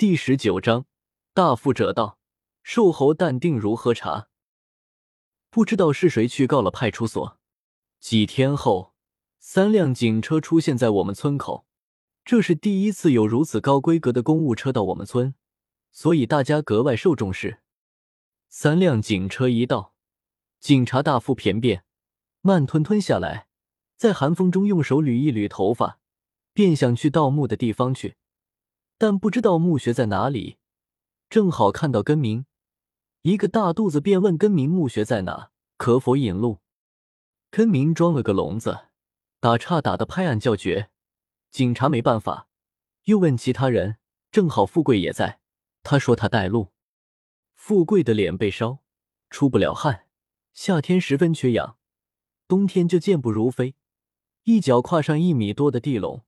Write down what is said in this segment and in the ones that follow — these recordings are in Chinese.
第十九章，大富者道：“瘦猴淡定如喝茶。”不知道是谁去告了派出所。几天后，三辆警车出现在我们村口，这是第一次有如此高规格的公务车到我们村，所以大家格外受重视。三辆警车一到，警察大腹便便，慢吞吞下来，在寒风中用手捋一捋头发，便想去盗墓的地方去，但不知道墓穴在哪里，正好看到根明。一个大肚子便问根明墓穴在哪，可否引路？根明装了个聋子，打岔打的拍案叫绝。警察没办法，又问其他人，正好富贵也在，他说他带路。富贵的脸被烧，出不了汗，夏天十分缺氧，冬天就健步如飞，一脚跨上一米多的地垄。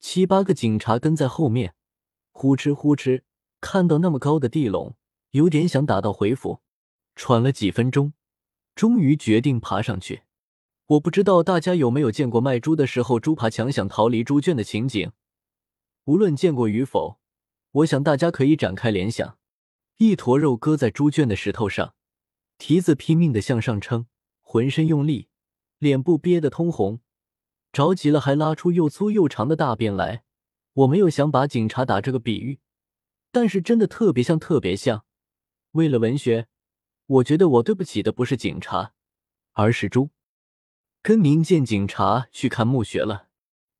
七八个警察跟在后面，呼哧呼哧，看到那么高的地笼。有点想打道回府，喘了几分钟，终于决定爬上去。我不知道大家有没有见过卖猪的时候，猪爬墙想逃离猪圈的情景。无论见过与否，我想大家可以展开联想：一坨肉搁在猪圈的石头上，蹄子拼命的向上撑，浑身用力，脸部憋得通红，着急了还拉出又粗又长的大便来。我没有想把警察打这个比喻，但是真的特别像，特别像。为了文学，我觉得我对不起的不是警察，而是猪。根明见警察去看墓穴了，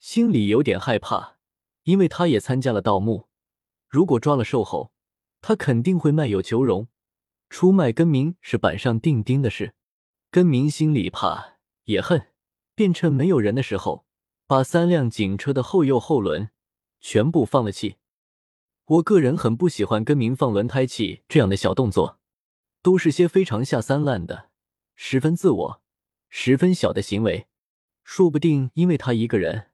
心里有点害怕，因为他也参加了盗墓。如果抓了瘦猴，他肯定会卖友求荣，出卖根明是板上钉钉的事。根明心里怕也恨，便趁没有人的时候，把三辆警车的后右后轮全部放了气。我个人很不喜欢跟民放轮胎气这样的小动作，都是些非常下三滥的、十分自我、十分小的行为。说不定因为他一个人，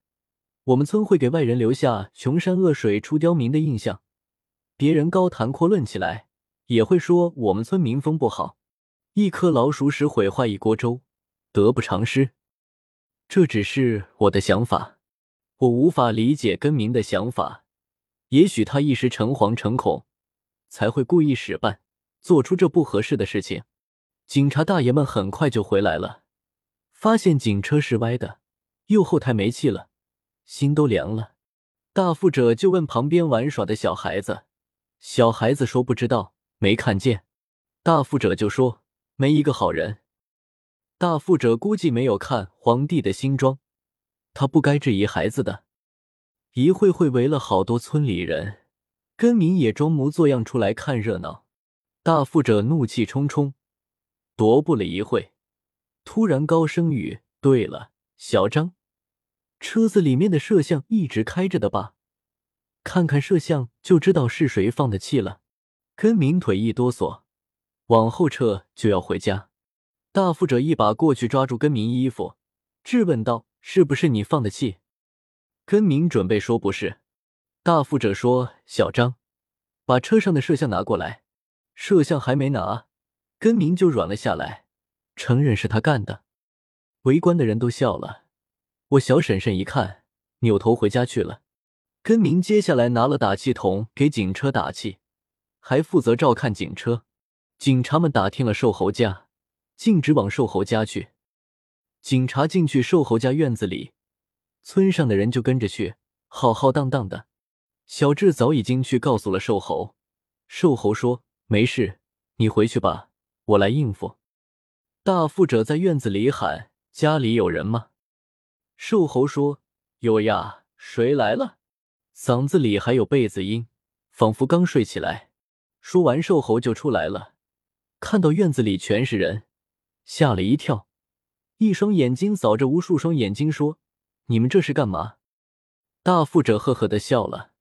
我们村会给外人留下穷山恶水出刁民的印象。别人高谈阔论起来，也会说我们村民风不好。一颗老鼠屎毁坏一锅粥，得不偿失。这只是我的想法，我无法理解根明的想法。也许他一时诚惶诚恐，才会故意使绊，做出这不合适的事情。警察大爷们很快就回来了，发现警车是歪的，右后胎没气了，心都凉了。大富者就问旁边玩耍的小孩子，小孩子说不知道，没看见。大富者就说没一个好人。大富者估计没有看皇帝的新装，他不该质疑孩子的。一会会围了好多村里人，根明也装模作样出来看热闹。大富者怒气冲冲，踱步了一会，突然高声语：“对了，小张，车子里面的摄像一直开着的吧？看看摄像就知道是谁放的气了。”根明腿一哆嗦，往后撤就要回家。大富者一把过去抓住根明衣服，质问道：“是不是你放的气？”根明准备说不是，大富者说：“小张，把车上的摄像拿过来。”摄像还没拿，根明就软了下来，承认是他干的。围观的人都笑了。我小婶婶一看，扭头回家去了。根明接下来拿了打气筒给警车打气，还负责照看警车。警察们打听了瘦猴家，径直往瘦猴家去。警察进去瘦猴家院子里。村上的人就跟着去，浩浩荡荡的。小智早已经去告诉了瘦猴，瘦猴说：“没事，你回去吧，我来应付。”大富者在院子里喊：“家里有人吗？”瘦猴说：“有呀，谁来了？”嗓子里还有被子音，仿佛刚睡起来。说完，瘦猴就出来了，看到院子里全是人，吓了一跳，一双眼睛扫着无数双眼睛，说。你们这是干嘛？大富者呵呵的笑了。